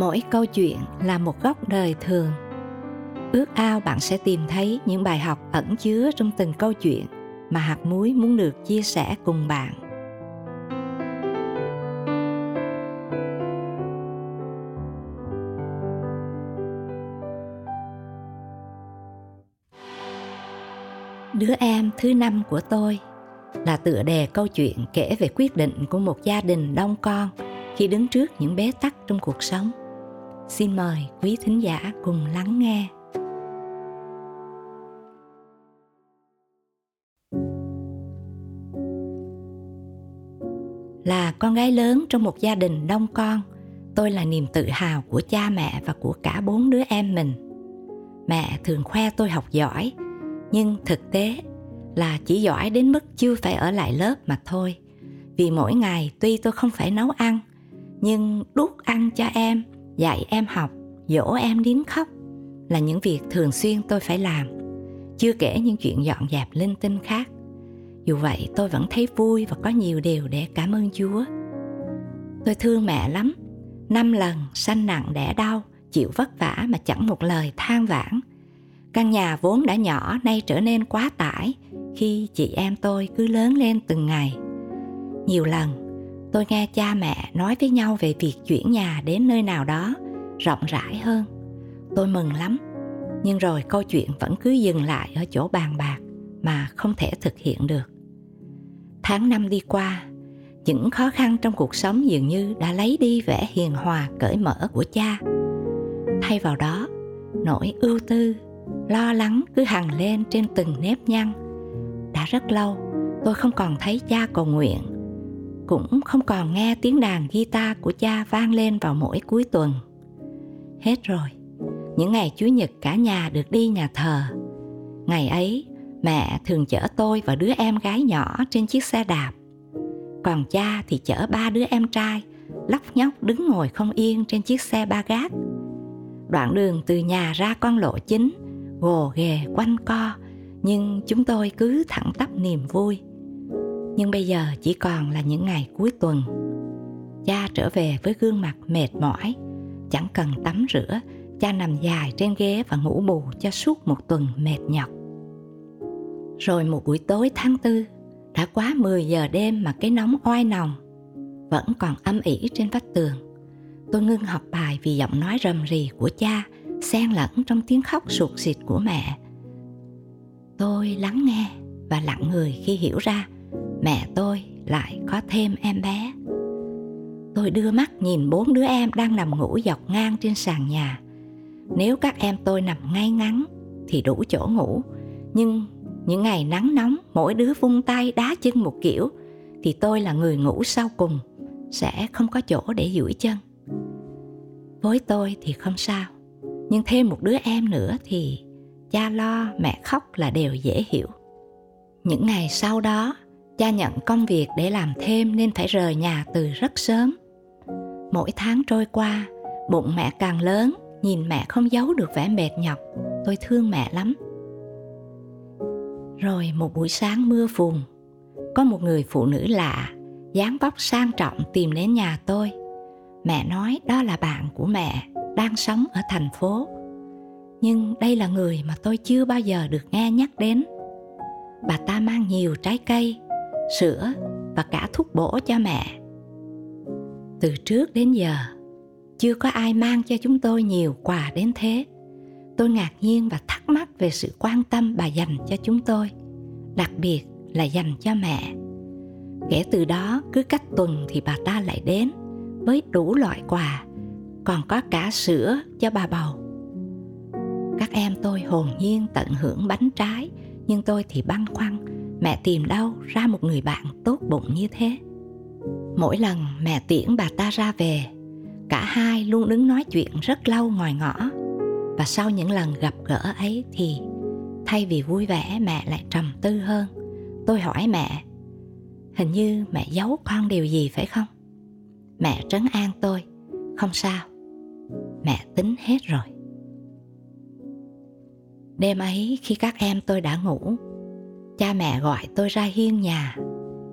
mỗi câu chuyện là một góc đời thường. Ước ao bạn sẽ tìm thấy những bài học ẩn chứa trong từng câu chuyện mà hạt muối muốn được chia sẻ cùng bạn. Đứa em thứ năm của tôi là tựa đề câu chuyện kể về quyết định của một gia đình đông con khi đứng trước những bế tắc trong cuộc sống xin mời quý thính giả cùng lắng nghe. Là con gái lớn trong một gia đình đông con, tôi là niềm tự hào của cha mẹ và của cả bốn đứa em mình. Mẹ thường khoe tôi học giỏi, nhưng thực tế là chỉ giỏi đến mức chưa phải ở lại lớp mà thôi. Vì mỗi ngày tuy tôi không phải nấu ăn, nhưng đút ăn cho em dạy em học, dỗ em đến khóc là những việc thường xuyên tôi phải làm, chưa kể những chuyện dọn dẹp linh tinh khác. Dù vậy, tôi vẫn thấy vui và có nhiều điều để cảm ơn chúa. Tôi thương mẹ lắm. Năm lần sanh nặng đẻ đau, chịu vất vả mà chẳng một lời than vãn. Căn nhà vốn đã nhỏ, nay trở nên quá tải khi chị em tôi cứ lớn lên từng ngày. Nhiều lần tôi nghe cha mẹ nói với nhau về việc chuyển nhà đến nơi nào đó, rộng rãi hơn. Tôi mừng lắm. Nhưng rồi câu chuyện vẫn cứ dừng lại ở chỗ bàn bạc mà không thể thực hiện được. Tháng năm đi qua, những khó khăn trong cuộc sống dường như đã lấy đi vẻ hiền hòa cởi mở của cha. Thay vào đó, nỗi ưu tư, lo lắng cứ hằng lên trên từng nếp nhăn. Đã rất lâu, tôi không còn thấy cha cầu nguyện cũng không còn nghe tiếng đàn guitar của cha vang lên vào mỗi cuối tuần. Hết rồi. Những ngày chủ nhật cả nhà được đi nhà thờ. Ngày ấy, mẹ thường chở tôi và đứa em gái nhỏ trên chiếc xe đạp. Còn cha thì chở ba đứa em trai, lóc nhóc đứng ngồi không yên trên chiếc xe ba gác. Đoạn đường từ nhà ra con lộ chính, gồ ghề quanh co, nhưng chúng tôi cứ thẳng tắp niềm vui nhưng bây giờ chỉ còn là những ngày cuối tuần. Cha trở về với gương mặt mệt mỏi, chẳng cần tắm rửa, cha nằm dài trên ghế và ngủ bù cho suốt một tuần mệt nhọc. Rồi một buổi tối tháng tư, đã quá 10 giờ đêm mà cái nóng oai nồng vẫn còn âm ỉ trên vách tường. Tôi ngưng học bài vì giọng nói rầm rì của cha xen lẫn trong tiếng khóc sụt xịt của mẹ. Tôi lắng nghe và lặng người khi hiểu ra mẹ tôi lại có thêm em bé. Tôi đưa mắt nhìn bốn đứa em đang nằm ngủ dọc ngang trên sàn nhà. Nếu các em tôi nằm ngay ngắn thì đủ chỗ ngủ. Nhưng những ngày nắng nóng, mỗi đứa vung tay đá chân một kiểu thì tôi là người ngủ sau cùng, sẽ không có chỗ để duỗi chân. Với tôi thì không sao. Nhưng thêm một đứa em nữa thì cha lo, mẹ khóc là đều dễ hiểu. Những ngày sau đó cha nhận công việc để làm thêm nên phải rời nhà từ rất sớm. Mỗi tháng trôi qua, bụng mẹ càng lớn, nhìn mẹ không giấu được vẻ mệt nhọc, tôi thương mẹ lắm. Rồi một buổi sáng mưa phùn, có một người phụ nữ lạ, dáng vóc sang trọng tìm đến nhà tôi. Mẹ nói đó là bạn của mẹ, đang sống ở thành phố. Nhưng đây là người mà tôi chưa bao giờ được nghe nhắc đến. Bà ta mang nhiều trái cây sữa và cả thuốc bổ cho mẹ. Từ trước đến giờ, chưa có ai mang cho chúng tôi nhiều quà đến thế. Tôi ngạc nhiên và thắc mắc về sự quan tâm bà dành cho chúng tôi, đặc biệt là dành cho mẹ. Kể từ đó, cứ cách tuần thì bà ta lại đến với đủ loại quà, còn có cả sữa cho bà bầu. Các em tôi hồn nhiên tận hưởng bánh trái, nhưng tôi thì băn khoăn mẹ tìm đâu ra một người bạn tốt bụng như thế. Mỗi lần mẹ tiễn bà ta ra về, cả hai luôn đứng nói chuyện rất lâu ngoài ngõ. Và sau những lần gặp gỡ ấy thì, thay vì vui vẻ, mẹ lại trầm tư hơn. Tôi hỏi mẹ, hình như mẹ giấu con điều gì phải không? Mẹ trấn an tôi, không sao, mẹ tính hết rồi. Đêm ấy khi các em tôi đã ngủ cha mẹ gọi tôi ra hiên nhà.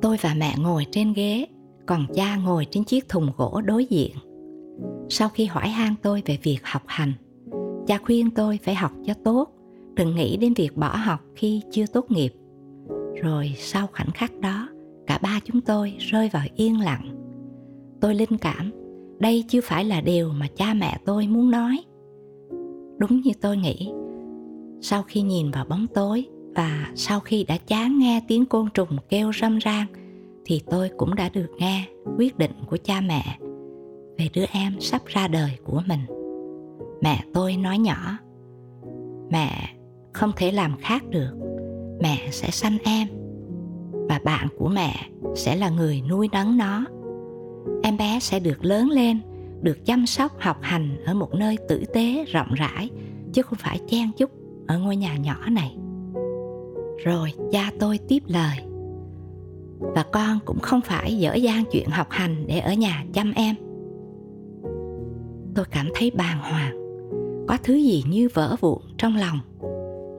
Tôi và mẹ ngồi trên ghế, còn cha ngồi trên chiếc thùng gỗ đối diện. Sau khi hỏi han tôi về việc học hành, cha khuyên tôi phải học cho tốt, đừng nghĩ đến việc bỏ học khi chưa tốt nghiệp. Rồi sau khoảnh khắc đó, cả ba chúng tôi rơi vào yên lặng. Tôi linh cảm, đây chưa phải là điều mà cha mẹ tôi muốn nói. Đúng như tôi nghĩ, sau khi nhìn vào bóng tối và sau khi đã chán nghe tiếng côn trùng kêu râm ran, thì tôi cũng đã được nghe quyết định của cha mẹ về đứa em sắp ra đời của mình. Mẹ tôi nói nhỏ, mẹ không thể làm khác được. Mẹ sẽ sanh em, và bạn của mẹ sẽ là người nuôi nấng nó. Em bé sẽ được lớn lên, được chăm sóc, học hành ở một nơi tử tế rộng rãi, chứ không phải chen chúc ở ngôi nhà nhỏ này rồi, cha tôi tiếp lời. Và con cũng không phải dở dang chuyện học hành để ở nhà chăm em. Tôi cảm thấy bàng hoàng. Có thứ gì như vỡ vụn trong lòng,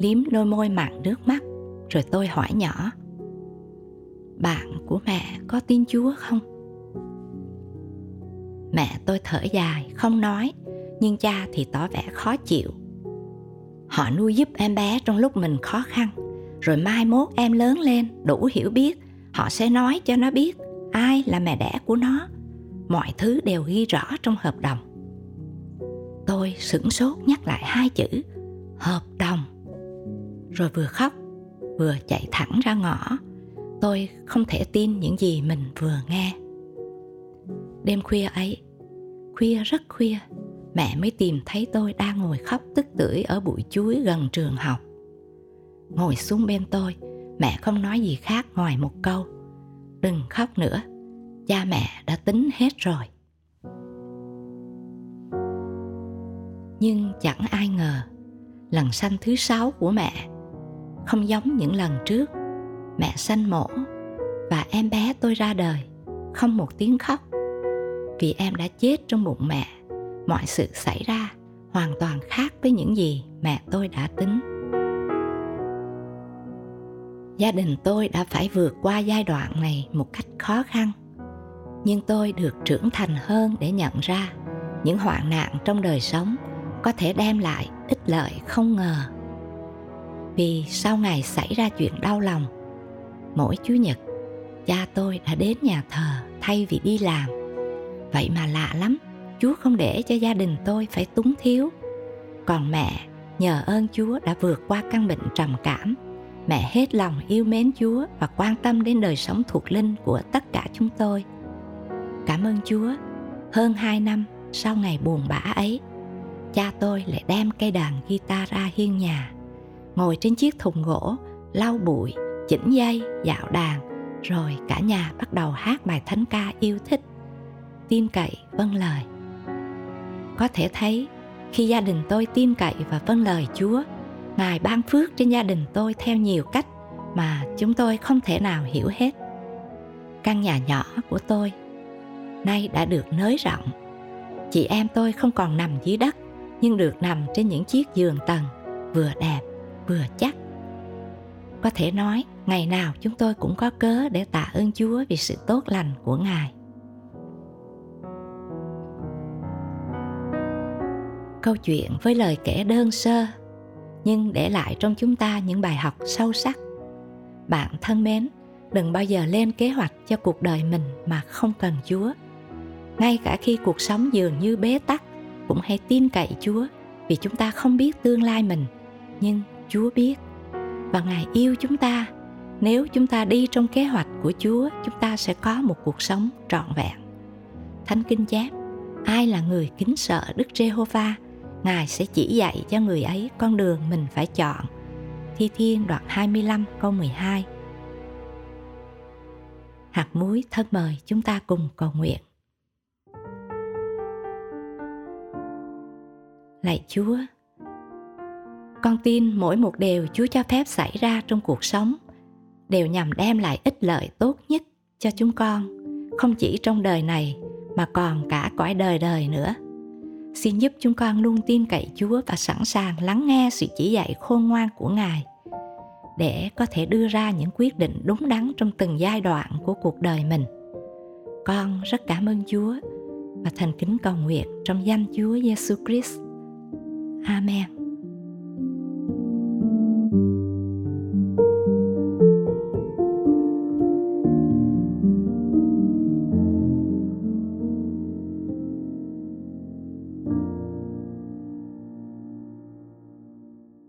liếm đôi môi mặn nước mắt, rồi tôi hỏi nhỏ, bạn của mẹ có tin chúa không? Mẹ tôi thở dài, không nói, nhưng cha thì tỏ vẻ khó chịu. Họ nuôi giúp em bé trong lúc mình khó khăn rồi mai mốt em lớn lên, đủ hiểu biết, họ sẽ nói cho nó biết ai là mẹ đẻ của nó. Mọi thứ đều ghi rõ trong hợp đồng. Tôi sửng sốt nhắc lại hai chữ, hợp đồng. Rồi vừa khóc, vừa chạy thẳng ra ngõ. Tôi không thể tin những gì mình vừa nghe. Đêm khuya ấy, khuya rất khuya, mẹ mới tìm thấy tôi đang ngồi khóc tức tưởi ở bụi chuối gần trường học ngồi xuống bên tôi. Mẹ không nói gì khác ngoài một câu. Đừng khóc nữa. Cha mẹ đã tính hết rồi. Nhưng chẳng ai ngờ, lần sanh thứ sáu của mẹ không giống những lần trước. Mẹ sanh mổ và em bé tôi ra đời không một tiếng khóc. Vì em đã chết trong bụng mẹ, mọi sự xảy ra hoàn toàn khác với những gì mẹ tôi đã tính gia đình tôi đã phải vượt qua giai đoạn này một cách khó khăn. Nhưng tôi được trưởng thành hơn để nhận ra những hoạn nạn trong đời sống có thể đem lại ích lợi không ngờ. Vì sau ngày xảy ra chuyện đau lòng, mỗi chủ nhật, cha tôi đã đến nhà thờ thay vì đi làm. Vậy mà lạ lắm, chúa không để cho gia đình tôi phải túng thiếu. Còn mẹ, nhờ ơn chúa đã vượt qua căn bệnh trầm cảm mẹ hết lòng yêu mến chúa và quan tâm đến đời sống thuộc linh của tất cả chúng tôi. Cảm ơn chúa. Hơn hai năm sau ngày buồn bã ấy, cha tôi lại đem cây đàn guitar ra hiên nhà, ngồi trên chiếc thùng gỗ, lau bụi, chỉnh dây, dạo đàn, rồi cả nhà bắt đầu hát bài thánh ca yêu thích. Tin cậy vâng lời. Có thể thấy, khi gia đình tôi tin cậy và vâng lời chúa ngài ban phước trên gia đình tôi theo nhiều cách mà chúng tôi không thể nào hiểu hết. Căn nhà nhỏ của tôi nay đã được nới rộng. Chị em tôi không còn nằm dưới đất, nhưng được nằm trên những chiếc giường tầng, vừa đẹp, vừa chắc. Có thể nói, ngày nào chúng tôi cũng có cớ để tạ ơn chúa vì sự tốt lành của ngài. Câu chuyện với lời kể đơn sơ nhưng để lại trong chúng ta những bài học sâu sắc. Bạn thân mến, đừng bao giờ lên kế hoạch cho cuộc đời mình mà không cần chúa. Ngay cả khi cuộc sống dường như bế tắc, cũng hãy tin cậy chúa vì chúng ta không biết tương lai mình. Nhưng chúa biết, và ngài yêu chúng ta. Nếu chúng ta đi trong kế hoạch của chúa, chúng ta sẽ có một cuộc sống trọn vẹn. Thánh kinh chép, ai là người kính sợ đức giê-hô-va? Ngài sẽ chỉ dạy cho người ấy con đường mình phải chọn. Thi Thiên đoạn 25 câu 12 Hạt muối thân mời chúng ta cùng cầu nguyện. Lạy Chúa, con tin mỗi một điều Chúa cho phép xảy ra trong cuộc sống đều nhằm đem lại ích lợi tốt nhất cho chúng con, không chỉ trong đời này mà còn cả cõi đời đời nữa. Xin giúp chúng con luôn tin cậy Chúa và sẵn sàng lắng nghe sự chỉ dạy khôn ngoan của Ngài để có thể đưa ra những quyết định đúng đắn trong từng giai đoạn của cuộc đời mình. Con rất cảm ơn Chúa và thành kính cầu nguyện trong danh Chúa Giêsu Christ. Amen.